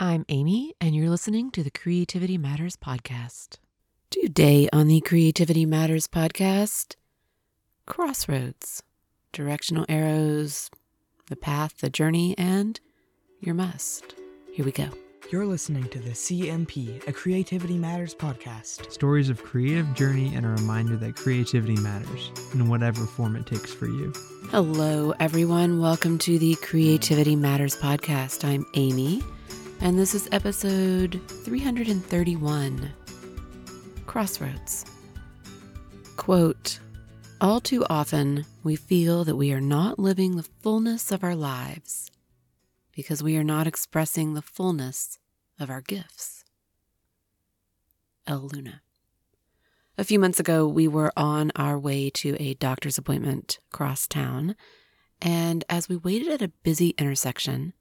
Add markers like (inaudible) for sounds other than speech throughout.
I'm Amy, and you're listening to the Creativity Matters podcast. Today on the Creativity Matters podcast, crossroads, directional arrows, the path, the journey, and your must. Here we go. You're listening to the CMP, a Creativity Matters podcast. Stories of creative journey and a reminder that creativity matters in whatever form it takes for you. Hello, everyone. Welcome to the Creativity Matters podcast. I'm Amy and this is episode 331 Crossroads. Quote All too often, we feel that we are not living the fullness of our lives because we are not expressing the fullness of our gifts. Elle Luna. A few months ago, we were on our way to a doctor's appointment across town, and as we waited at a busy intersection,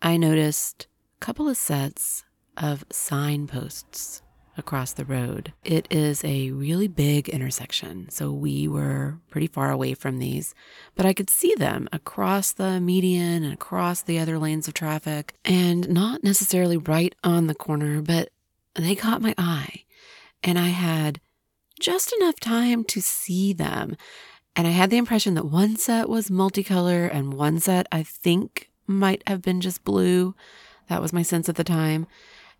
I noticed couple of sets of signposts across the road. It is a really big intersection, so we were pretty far away from these, but I could see them across the median and across the other lanes of traffic, and not necessarily right on the corner, but they caught my eye. And I had just enough time to see them. And I had the impression that one set was multicolor and one set I think might have been just blue. That was my sense at the time.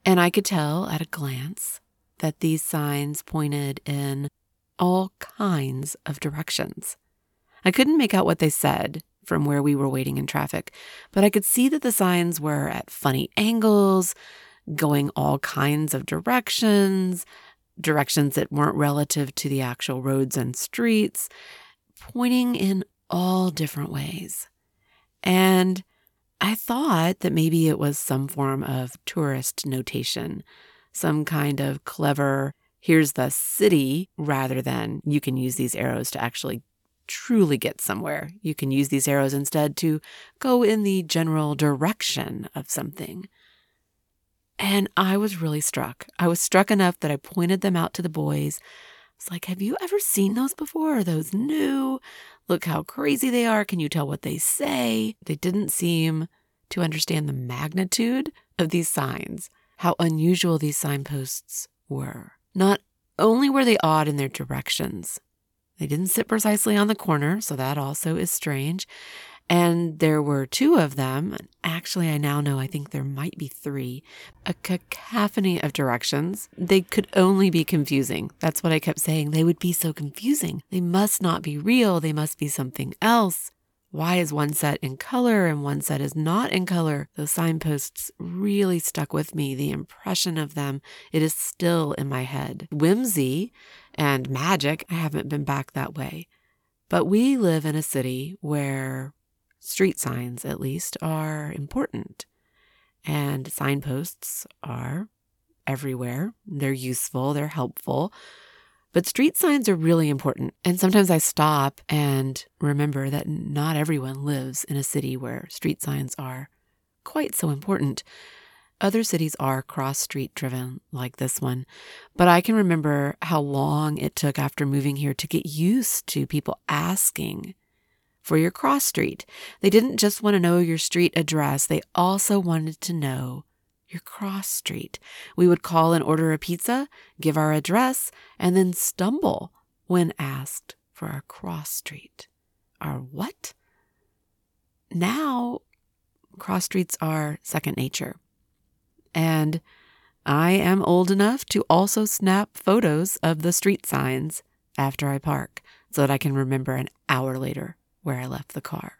And I could tell at a glance that these signs pointed in all kinds of directions. I couldn't make out what they said from where we were waiting in traffic, but I could see that the signs were at funny angles, going all kinds of directions, directions that weren't relative to the actual roads and streets, pointing in all different ways. And I thought that maybe it was some form of tourist notation, some kind of clever, here's the city, rather than you can use these arrows to actually truly get somewhere. You can use these arrows instead to go in the general direction of something. And I was really struck. I was struck enough that I pointed them out to the boys. It's like, have you ever seen those before? Are those new? Look how crazy they are. Can you tell what they say? They didn't seem to understand the magnitude of these signs, how unusual these signposts were. Not only were they odd in their directions, they didn't sit precisely on the corner, so that also is strange. And there were two of them. Actually, I now know I think there might be three. A cacophony of directions. They could only be confusing. That's what I kept saying. They would be so confusing. They must not be real. They must be something else. Why is one set in color and one set is not in color? Those signposts really stuck with me. The impression of them, it is still in my head. Whimsy and magic, I haven't been back that way. But we live in a city where street signs, at least, are important. And signposts are everywhere. They're useful, they're helpful. But street signs are really important. And sometimes I stop and remember that not everyone lives in a city where street signs are quite so important. Other cities are cross street driven, like this one, but I can remember how long it took after moving here to get used to people asking for your cross street. They didn't just want to know your street address, they also wanted to know your cross street. We would call and order a pizza, give our address, and then stumble when asked for our cross street. Our what? Now, cross streets are second nature. And I am old enough to also snap photos of the street signs after I park so that I can remember an hour later where I left the car.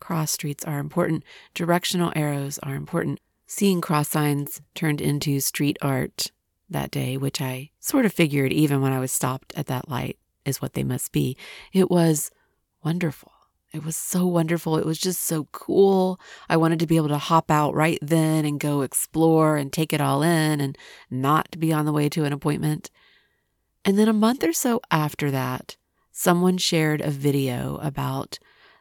Cross streets are important. Directional arrows are important seeing cross signs turned into street art that day, which I sort of figured even when I was stopped at that light is what they must be. It was wonderful. It was so wonderful. It was just so cool. I wanted to be able to hop out right then and go explore and take it all in and not be on the way to an appointment. And then a month or so after that, someone shared a video about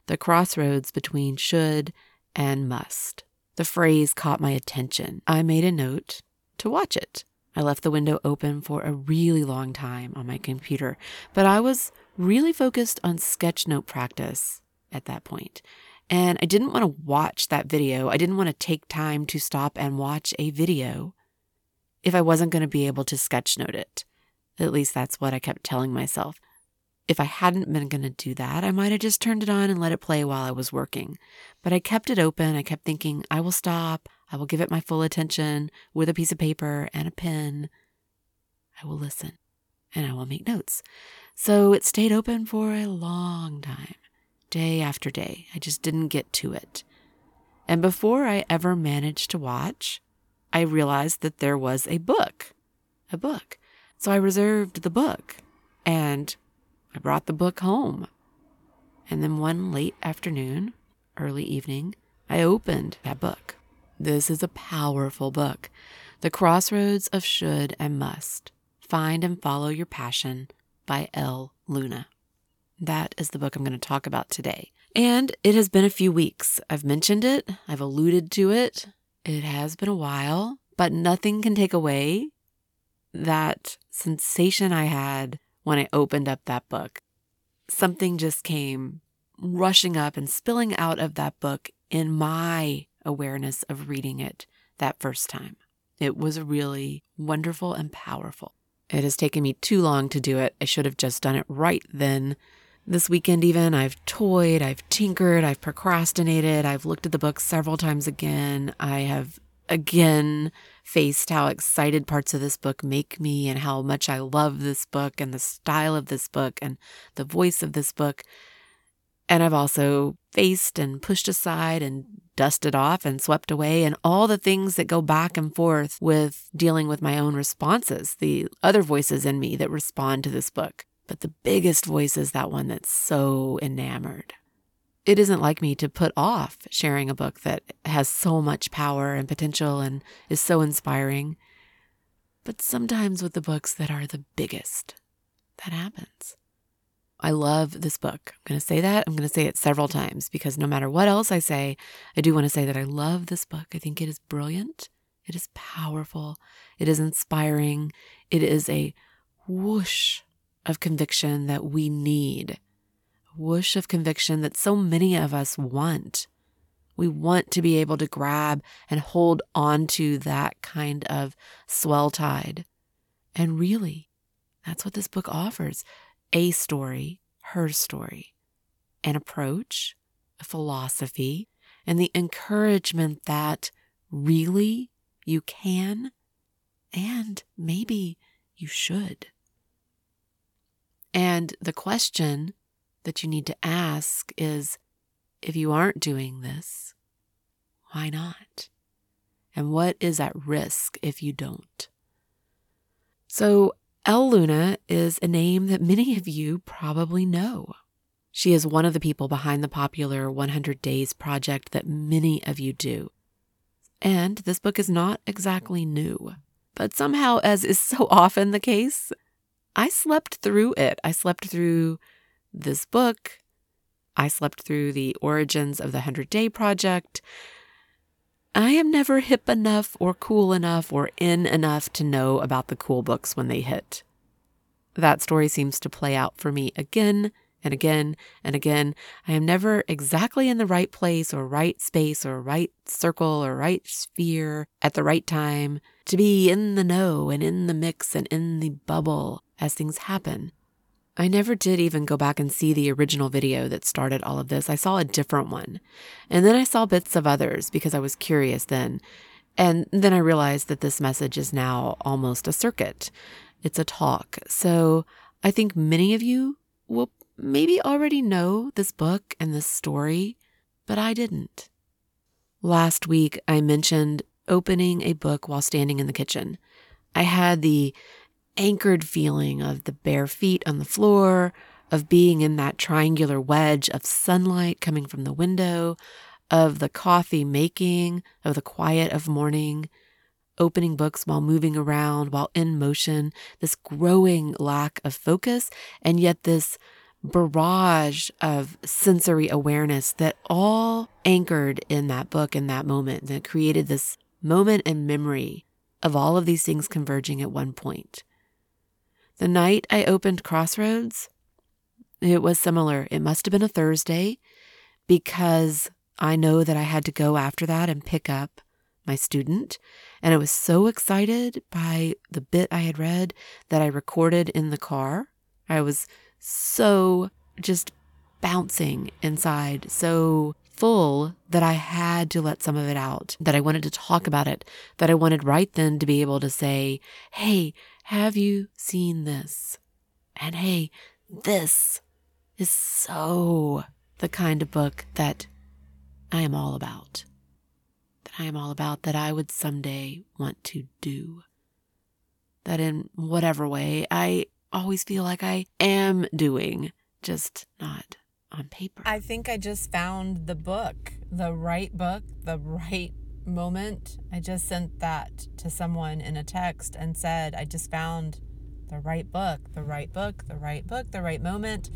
the crossroads between should and must. The phrase caught my attention. I made a note to watch it. I left the window open for a really long time on my computer, but I was really focused on sketch note practice at that point. And I didn't want to watch that video. I didn't want to take time to stop and watch a video if I wasn't going to be able to sketchnote it. At least that's what I kept telling myself. If I hadn't been going to do that, I might have just turned it on and let it play while I was working. But I kept it open. I kept thinking, I will stop. I will give it my full attention with a piece of paper and a pen. I will listen and I will make notes. So it stayed open for a long time, day after day. I just didn't get to it. And before I ever managed to watch, I realized that there was a book. A book. So I reserved the book and I brought the book home. And then one late afternoon, early evening, I opened that book. This is a powerful book The Crossroads of Should and Must Find and Follow Your Passion by Elle Luna. That is the book I'm going to talk about today. And it has been a few weeks. I've mentioned it, I've alluded to it. It has been a while, but nothing can take away that sensation I had when I opened up that book. Something just came rushing up and spilling out of that book in my awareness of reading it that first time. It was really wonderful and powerful. It has taken me too long to do it. I should have just done it right then. This weekend, even, I've toyed, I've tinkered, I've procrastinated, I've looked at the book several times again. I have again faced how excited parts of this book make me and how much I love this book and the style of this book and the voice of this book. And I've also faced and pushed aside and dusted off and swept away, and all the things that go back and forth with dealing with my own responses, the other voices in me that respond to this book. But the biggest voice is that one that's so enamored. It isn't like me to put off sharing a book that has so much power and potential and is so inspiring. But sometimes with the books that are the biggest, that happens. I love this book. I'm going to say that. I'm going to say it several times because no matter what else I say, I do want to say that I love this book. I think it is brilliant. It is powerful. It is inspiring. It is a whoosh of conviction that we need, whoosh of conviction that so many of us want. We want to be able to grab and hold on to that kind of swell tide. And really, that's what this book offers a story, her story, an approach, a philosophy, and the encouragement that really you can and maybe you should. And the question that you need to ask is if you aren't doing this, why not? And what is at risk if you don't? So, Elle Luna is a name that many of you probably know. She is one of the people behind the popular 100 Days project that many of you do. And this book is not exactly new. But somehow, as is so (laughs) often the case, I slept through it. I slept through this book. I slept through the origins of the 100 Day Project. I am never hip enough or cool enough or in enough to know about the cool books when they hit. That story seems to play out for me again and again and again. I am never exactly in the right place or right space or right circle or right sphere at the right time to be in the know and in the mix and in the bubble as things happen. I never did even go back and see the original video that started all of this. I saw a different one. And then I saw bits of others because I was curious then. And then I realized that this message is now almost a circuit. It's a talk. So I think many of you will maybe already know this book and this story, but I didn't. Last week, I mentioned opening a book while standing in the kitchen. I had the anchored feeling of the bare feet on the floor, of being in that triangular wedge of sunlight coming from the window, of the coffee making, of the quiet of morning, opening books while moving around, while in motion, this growing lack of focus, and yet this barrage of sensory awareness that all anchored in that book in that moment that created this moment and memory of all of these things converging at one point. The night I opened Crossroads, it was similar. It must have been a Thursday because I know that I had to go after that and pick up my student. And I was so excited by the bit I had read that I recorded in the car. I was so just bouncing inside, so full that I had to let some of it out, that I wanted to talk about it, that I wanted right then to be able to say, Hey, have you seen this? And hey, this is so the kind of book that I am all about. That I am all about that I would someday want to do. That in whatever way, I always feel like I am doing, just not on paper. I think I just found the book, the right book, the right moment. I just sent that to someone in a text and said, I just found the right book, the right book, the right book, the right moment.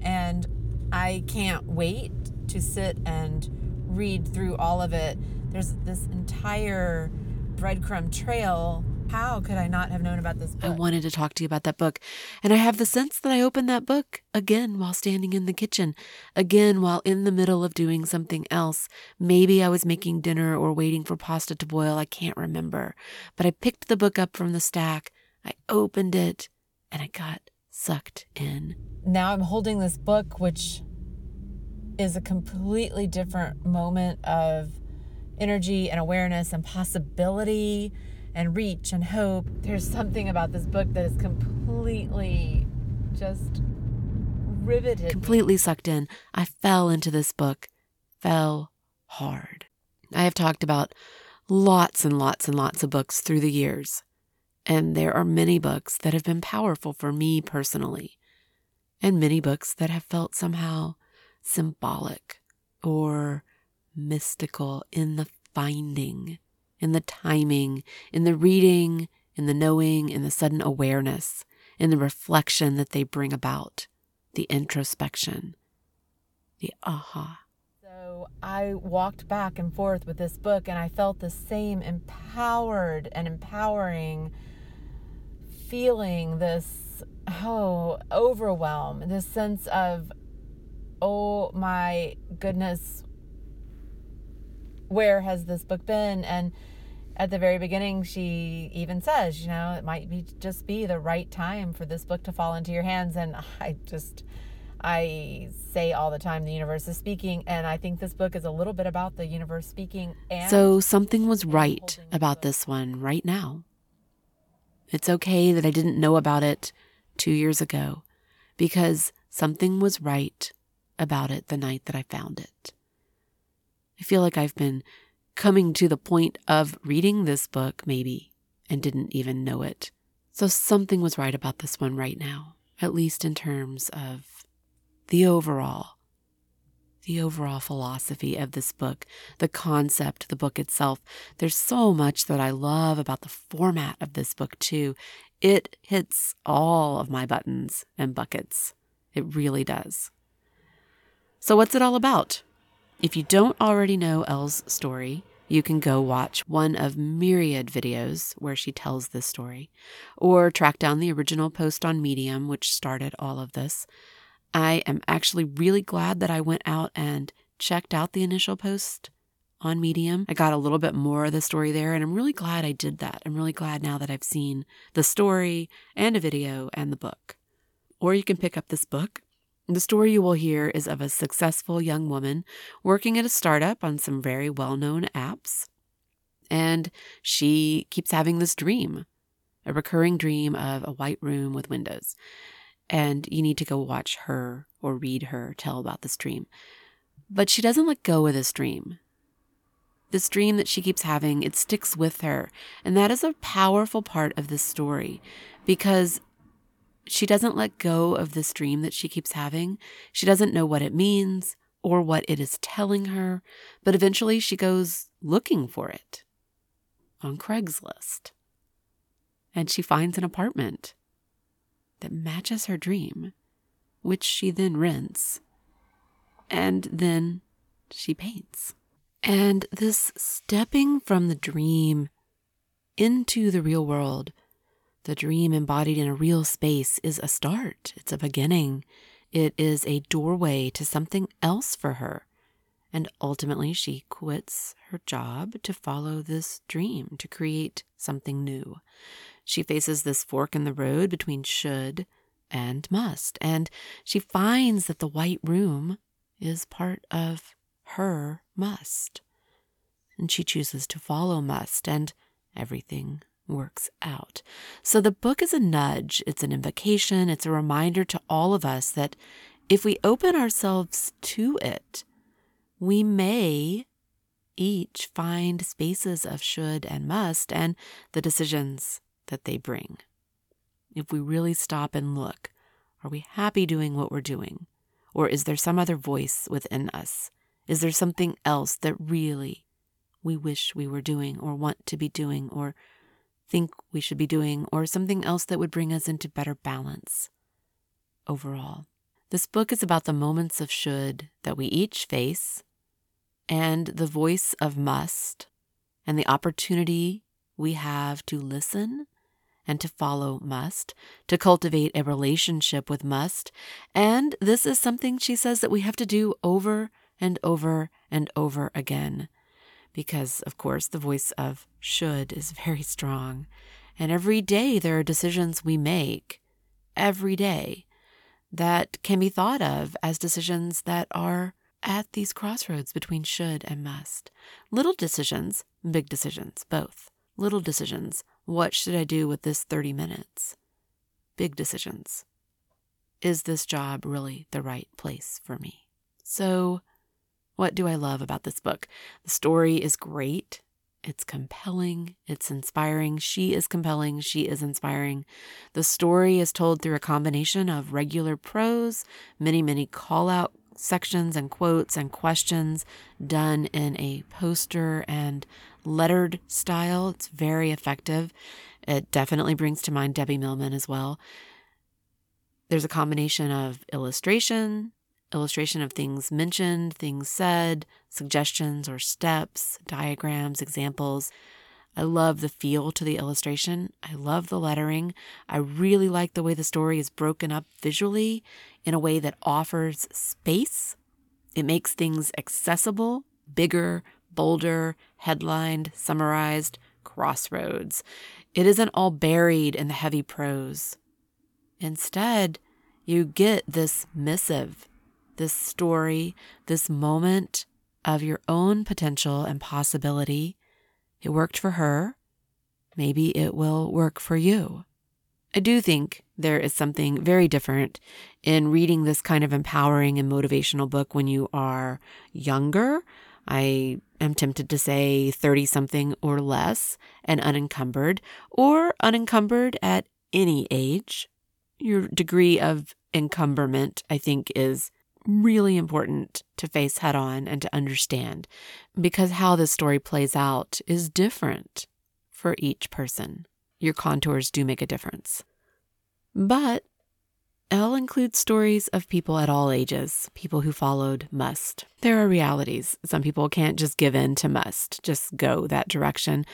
And I can't wait to sit and read through all of it. There's this entire breadcrumb trail. How could I not have known about this book? I wanted to talk to you about that book. And I have the sense that I opened that book again while standing in the kitchen, again while in the middle of doing something else. Maybe I was making dinner or waiting for pasta to boil. I can't remember. But I picked the book up from the stack, I opened it, and I got sucked in. Now I'm holding this book, which is a completely different moment of energy and awareness and possibility and reach and hope. There's something about this book that is completely just riveted. Completely sucked in. I fell into this book, fell hard. I have talked about lots and lots and lots of books through the years. And there are many books that have been powerful for me personally, and many books that have felt somehow symbolic or mystical in the finding, in the timing, in the reading, in the knowing, in the sudden awareness, in the reflection that they bring about, the introspection, the aha. So I walked back and forth with this book and I felt the same empowered and empowering feeling this oh overwhelm this sense of oh my goodness where has this book been? And at the very beginning she even says you know it might be just be the right time for this book to fall into your hands. And (laughs) i just i say all the time the universe is speaking. And i think this book is a little bit about the universe speaking and so something was right about this one right now. It's okay that I didn't know about it two years ago because something was right about it the night that I found it. I feel like I've been coming to the point of reading this book, maybe, and didn't even know it. So something was right about this one right now, at least in terms of the overall the overall philosophy of this book, the concept, the book itself. There's so much that I love about the format of this book, too. It hits all of my buttons and buckets. It really does. So, what's it all about? If you don't already know Elle's story, you can go watch one of myriad videos where she tells this story, or track down the original post on Medium, which started all of this. I am actually really glad that I went out and checked out the initial post on Medium. I got a little bit more of the story there, and I'm really glad I did that. I'm really glad now that I've seen the story and a video and the book. Or you can pick up this book. The story you will hear is of a successful young woman working at a startup on some very well known apps. And she keeps having this dream, a recurring dream of a white room with windows and you need to go watch her or read her tell about this dream. But she doesn't let go of this dream. This dream that she keeps having, it sticks with her. And that is a powerful part of this story because she doesn't let go of this dream that she keeps having. She doesn't know what it means or what it is telling her, but eventually she goes looking for it on Craigslist. And she finds an apartment that matches her dream, which she then rents. And then she paints. And this stepping from the dream into the real world, the dream embodied in a real space, is a start. It's a beginning. It is a doorway to something else for her. And ultimately, she quits her job to follow this dream, to create something new. She faces this fork in the road between should and must, and she finds that the white room is part of her must. And she chooses to follow must, and everything works out. So the book is a nudge, it's an invocation, it's a reminder to all of us that if we open ourselves to it, we may each find spaces of should and must and the decisions that they bring. If we really stop and look, are we happy doing what we're doing? Or is there some other voice within us? Is there something else that really we wish we were doing or want to be doing or think we should be doing or something else that would bring us into better balance overall? This book is about the moments of should that we each face and the voice of must and the opportunity we have to listen and to follow must, to cultivate a relationship with must. And this is something she says that we have to do over and over and over again. Because, of course, the voice of should is (laughs) very strong. And every day there are decisions we make, every day, that can be thought of as decisions that are at these crossroads between should and must. Little decisions, big decisions, both. Little decisions. What should I do with this 30 minutes? Big decisions. Is this job really the right place for me? So, what do I love about this book? The story is great. It's compelling. It's inspiring. She is compelling. She is inspiring. The story is told through a combination of regular prose, many, many call out sections and quotes and questions done in a poster and lettered style. It's very effective. It definitely brings to mind Debbie Millman as well. There's a combination of illustration, illustration of things mentioned, things said, suggestions or steps, diagrams, examples. I love the feel to the illustration. I love the lettering. I really like the way the story is broken up visually in a way that offers space. It makes things accessible, bigger, bolder, headlined, summarized, crossroads. It isn't all buried in the heavy prose. Instead, you get this missive, this story, this moment of your own potential and possibility it worked for her. Maybe it will work for you. I do think there is something very different in reading this kind of empowering and motivational book when you are younger. I am tempted to say 30 something or less and unencumbered, or unencumbered at any age. Your degree of encumberment, I think, is really important to face head on and to understand because how this story plays out is different for each person. Your contours do make a difference. But Elle includes stories of people at all ages, people who followed must. There are realities. Some people can't just give in to must, just go that direction.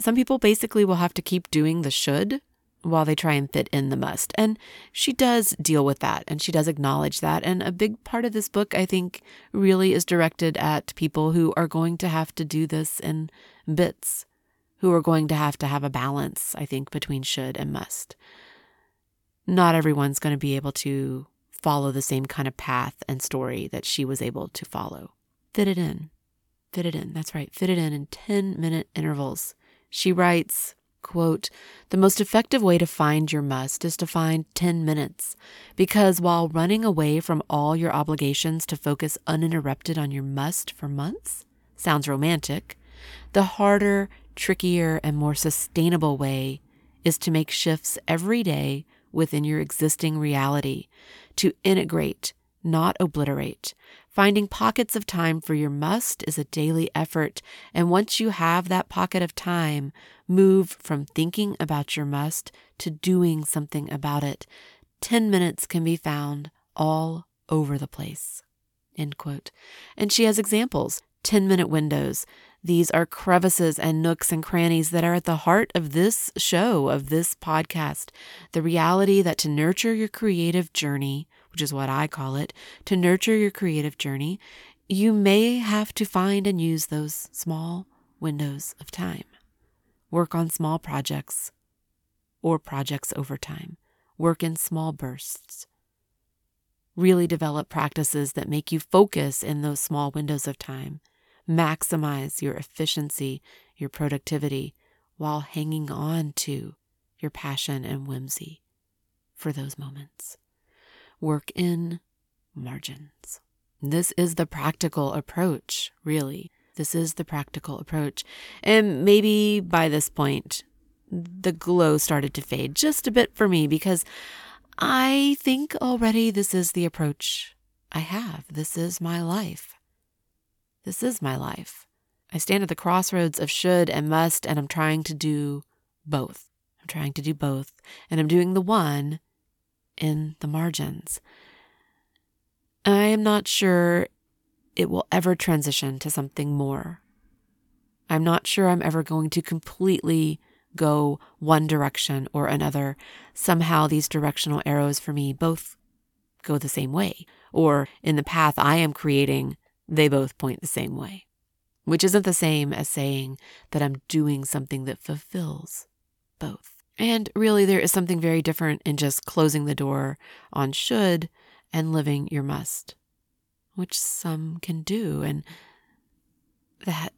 Some people basically will have to keep doing the should while they try and fit in the must. And she does deal with that and she does acknowledge that. And a big part of this book, I think, really is directed at people who are going to have to do this in bits, who are going to have to have a balance, I think, between should and must. Not everyone's going to be able to follow the same kind of path and story that she was able to follow. Fit it in. Fit it in. That's right. Fit it in in 10 minute intervals. She writes, Quote, the most effective way to find your must is to find 10 minutes, because while running away from all your obligations to focus uninterrupted on your must for months sounds romantic, the harder, trickier, and more sustainable way is to make shifts every day within your existing reality, to integrate, not obliterate, Finding pockets of time for your must is a daily effort. And once you have that pocket of time, move from thinking about your must to doing something about it. 10 minutes can be found all over the place. End quote. And she has examples 10 minute windows. These are crevices and nooks and crannies that are at the heart of this show, of this podcast. The reality that to nurture your creative journey, which is what I call it, to nurture your creative journey, you may have to find and use those small windows of time. Work on small projects or projects over time. Work in small bursts. Really develop practices that make you focus in those small windows of time. Maximize your efficiency, your productivity, while hanging on to your passion and whimsy for those moments. Work in margins. This is the practical approach, really. This is the practical approach. And maybe by this point, the glow started to fade just a bit for me because I think already this is the approach I have. This is my life. This is my life. I stand at the crossroads of should and must, and I'm trying to do both. I'm trying to do both, and I'm doing the one in the margins. I am not sure it will ever transition to something more. I'm not sure I'm ever going to completely go one direction or another. Somehow these directional arrows for me both go the same way, or in the path I am creating, they both point the same way, which isn't the same as saying that I'm doing something that fulfills both. And really, there is something very different in just closing the door on should and living your must, which some can do. And that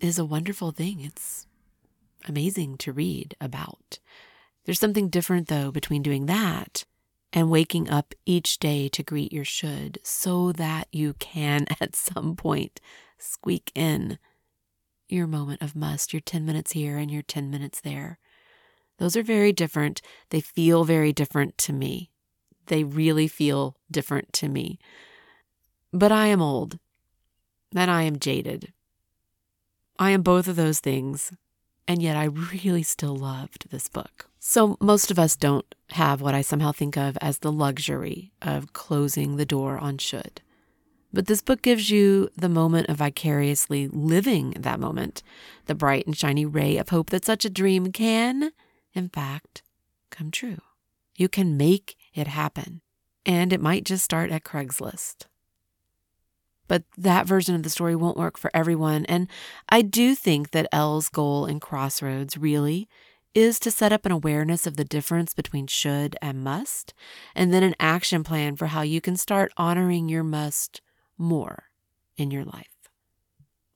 is a wonderful thing. It's amazing to read about. There's something different, though, between doing that and waking up each day to greet your should so that you can, (laughs) at some point, squeak in your moment of must, your 10 minutes here and your 10 minutes there. Those are very different. They feel very different to me. They really feel different to me. But I am old and I am jaded. I am both of those things, and yet I really still loved this book. So, most of us don't have what I somehow think of as the luxury of closing the door on should. But this book gives you the moment of vicariously living that moment, the bright and shiny ray of hope that such a dream can, in fact, come true. You can make it happen. And it might just start at Craigslist. But that version of the story won't work for everyone. And I do think that Elle's goal in Crossroads really is to set up an awareness of the difference between should and must, and then an action plan for how you can start honoring your must more in your life.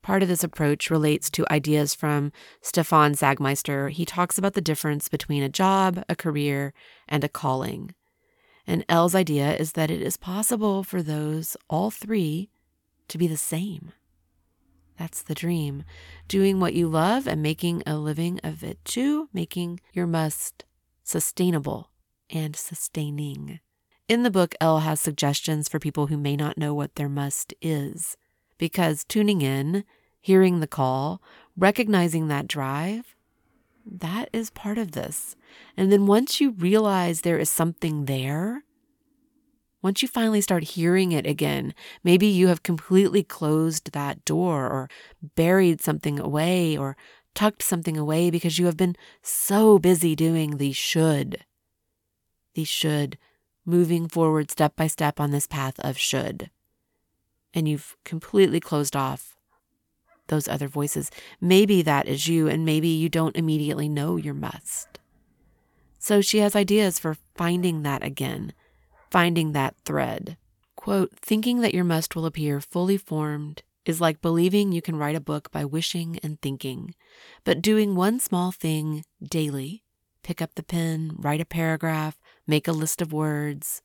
Part of this approach relates to ideas from Stefan Sagmeister. He talks about the difference between a job, a career, and a calling. And Elle's idea is that it is possible for those, all three, to be the same. That's the dream. Doing what you love and making a living of it too, making your must sustainable and sustaining. In the book, Elle has suggestions for people who may not know what their must is, because tuning in, hearing the call, recognizing that drive, that is part of this. And then once you realize there is something there, once you finally start hearing it again, maybe you have completely closed that door or buried something away or tucked something away because you have been so busy doing the should. The should, moving forward step by step on this path of should. And you've completely closed off those other voices. Maybe that is you, and maybe you don't immediately know your must. So she has ideas for finding that again, finding that thread. Quote, thinking that your must will appear fully formed is like believing you can write a book by wishing and thinking, but doing one small thing daily, pick up the pen, write a paragraph, make a list of words,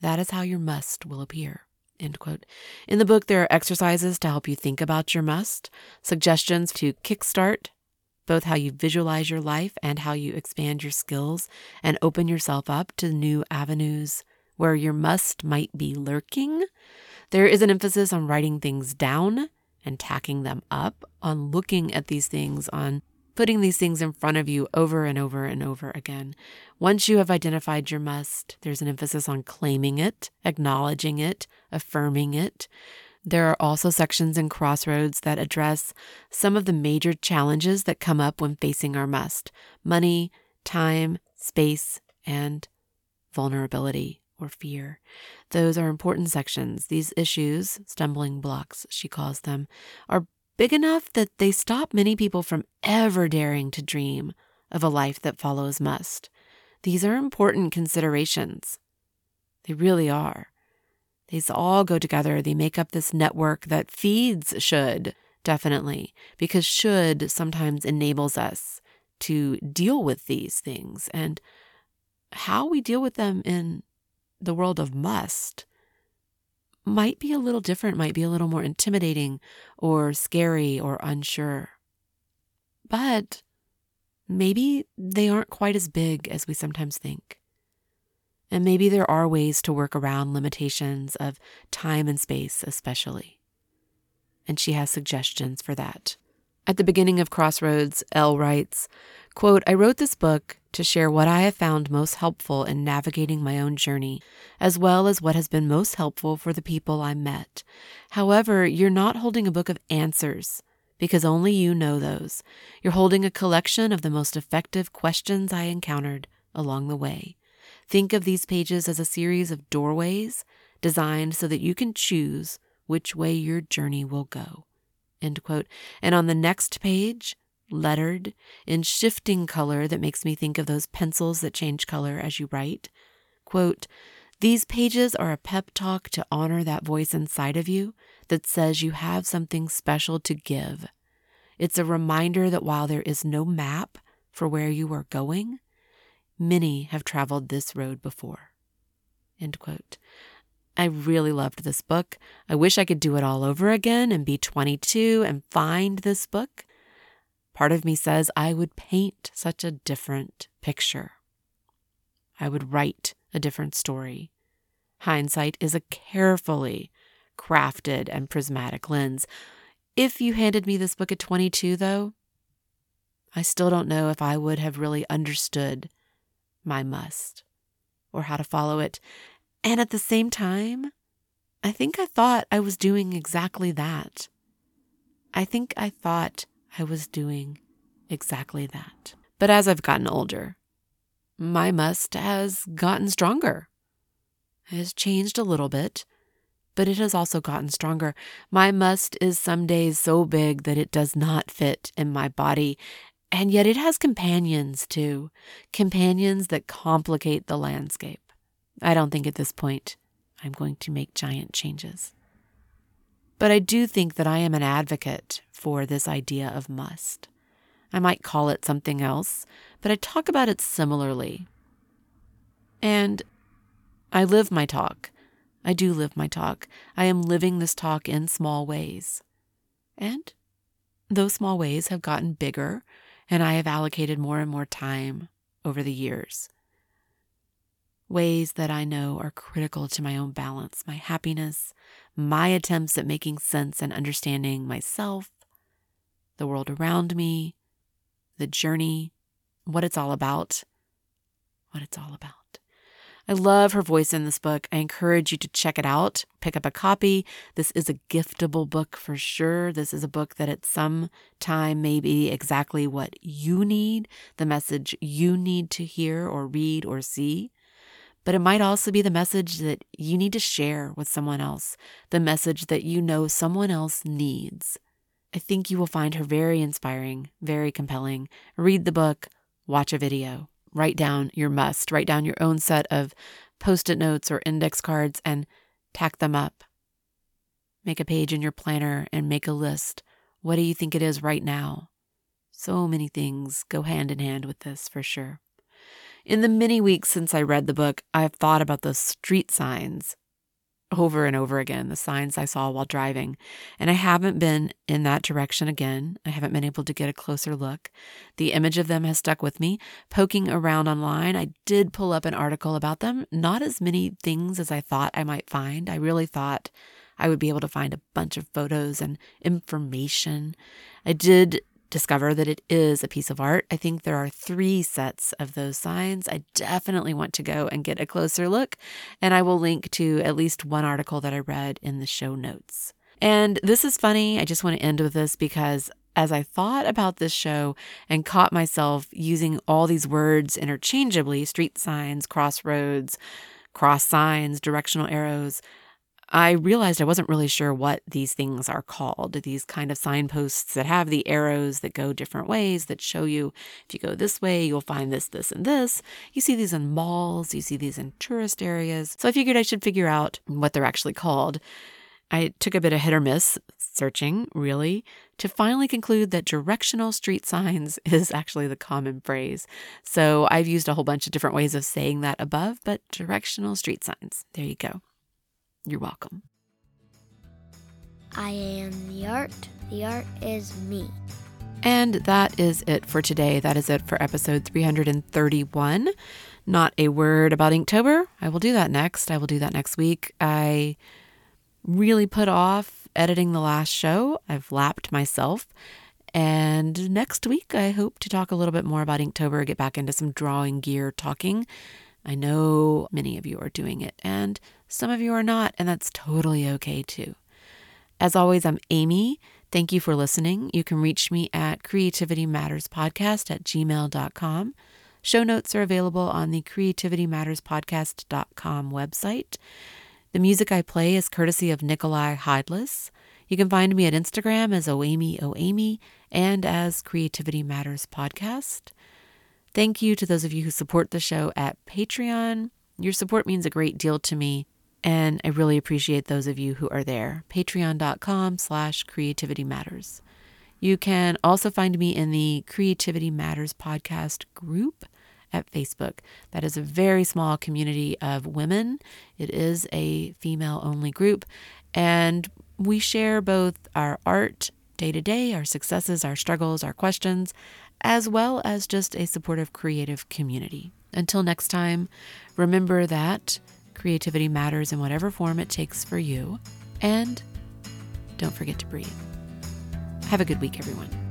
that is how your must will appear. End quote. In the book, there are exercises to help you think about your must, suggestions to kickstart both how you visualize your life and how you expand your skills and open yourself up to new avenues where your must might be lurking. There is an emphasis on writing things down and tacking them up, on looking at these things, on putting these things in front of you over and over and over again. Once you have identified your must, there's an emphasis on claiming it, acknowledging it, affirming it. There are also sections in Crossroads that address some of the major challenges that come up when facing our must money, time, space, and vulnerability or fear. Those are important sections. These issues, stumbling blocks, she calls them, are big enough that they stop many people from ever daring to dream of a life that follows must. These are important considerations. They really are. These all go together. They make up this network that feeds should, definitely, because should sometimes enables us to deal with these things. And how we deal with them in the world of must might be a little different, might be a little more intimidating or scary or unsure. But maybe they aren't quite as big as we sometimes think. And maybe there are ways to work around limitations of time and space, especially. And she has suggestions for that. At the beginning of Crossroads, Elle writes, quote, I wrote this book to share what I have found most helpful in navigating my own journey, as well as what has been most helpful for the people I met. However, you're not holding a book of answers because only you know those. You're holding a collection of the most effective questions I encountered along the way. Think of these pages as a series of doorways designed so that you can choose which way your journey will go. End quote. And on the next page, lettered in shifting color that makes me think of those pencils that change color as you write, quote, these pages are a pep talk to honor that voice inside of you that says you have something special to give. It's a reminder that while there is no map for where you are going, many have traveled this road before. I really loved this book. I wish I could do it all over again and be 22 and find this book. Part of me says I would paint such a different picture. I would write a different story. Hindsight is a carefully crafted and prismatic lens. If you handed me this book at 22, though, I still don't know if I would have really understood my must or how to follow it. And at the same time, I think I thought I was doing exactly that. I think I thought I was doing exactly that. But as I've gotten older, my must has gotten stronger. It has changed a little bit, but it has also gotten stronger. My must is some days so big that it does not fit in my body, and yet it has companions too, companions that complicate the landscape. I don't think at this point I'm going to make giant changes. But I do think that I am an advocate for this idea of must. I might call it something else, but I talk about it similarly. And I live my talk. I do live my talk. I am living this talk in small ways. And those small ways have gotten bigger, and I have allocated more and more time over the years. Ways that I know are critical to my own balance, my happiness, my attempts at making sense and understanding myself, the world around me, the journey, what it's all about, what it's all about. I love her voice in this book. I encourage you to check it out, pick up a copy. This is a giftable book for sure. This is a book that at some time may be exactly what you need, the message you need to hear or read or see. But it might also be the message that you need to share with someone else, the message that you know someone else needs. I think you will find her very inspiring, very compelling. Read the book, watch a video, write down your must, write down your own set of post it notes or index cards and tack them up. Make a page in your planner and make a list. What do you think it is right now? So many things go hand in hand with this for sure. In the many weeks since I read the book, I've thought about those street signs over and over again, the signs I saw while driving. And I haven't been in that direction again. I haven't been able to get a closer look. The image of them has stuck with me. Poking around online, I did pull up an article about them. Not as many things as I thought I might find. I really thought I would be able to find a bunch of photos and information. I did discover that it is a piece of art. I think there are three sets of those signs. I definitely want to go and get a closer look, and I will link to at least one article that I read in the show notes. And this is funny. I just want to end with this because as I thought about this show and caught myself using all these words interchangeably street signs, crossroads, cross signs, directional arrows, I realized I wasn't really sure what these things are called. These kind of signposts that have the arrows that go different ways that show you if you go this way, you'll find this, this, and this. You see these in malls, you see these in tourist areas. So I figured I should figure out what they're actually called. I took a bit of hit or miss searching, really, to finally conclude that directional street signs (laughs) is actually the common phrase. So I've used a whole bunch of different ways of saying that above, but directional street signs. There you go. You're welcome. I am the art. The art is me. And that is it for today. That is it for episode 331. Not a word about Inktober. I will do that next. I will do that next week. I really put off editing the last show. I've lapped myself. And next week, I hope to talk a little bit more about Inktober, get back into some drawing gear talking. I know many of you are doing it, and some of you are not, and that's totally okay too. As always, I'm Amy. Thank you for listening. You can reach me at creativitymatterspodcast at gmail.com. Show notes are available on the creativitymatterspodcast.com website. The music I play is courtesy of Nikolai Heidlas. You can find me at Instagram as Oamy Oamy and as Creativity Matters Podcast. Thank you to those of you who support the show at Patreon. Your support means a great deal to me, and I really appreciate those of you who are there. Patreon.com slash Creativity Matters. You can also find me in the Creativity Matters podcast group at Facebook. That is a very small community of women. It is a female only group, and we share both our art day to day, our successes, our struggles, our questions, as well as just a supportive creative community. Until next time, remember that creativity matters in whatever form it takes for you, and don't forget to breathe. Have a good week, everyone.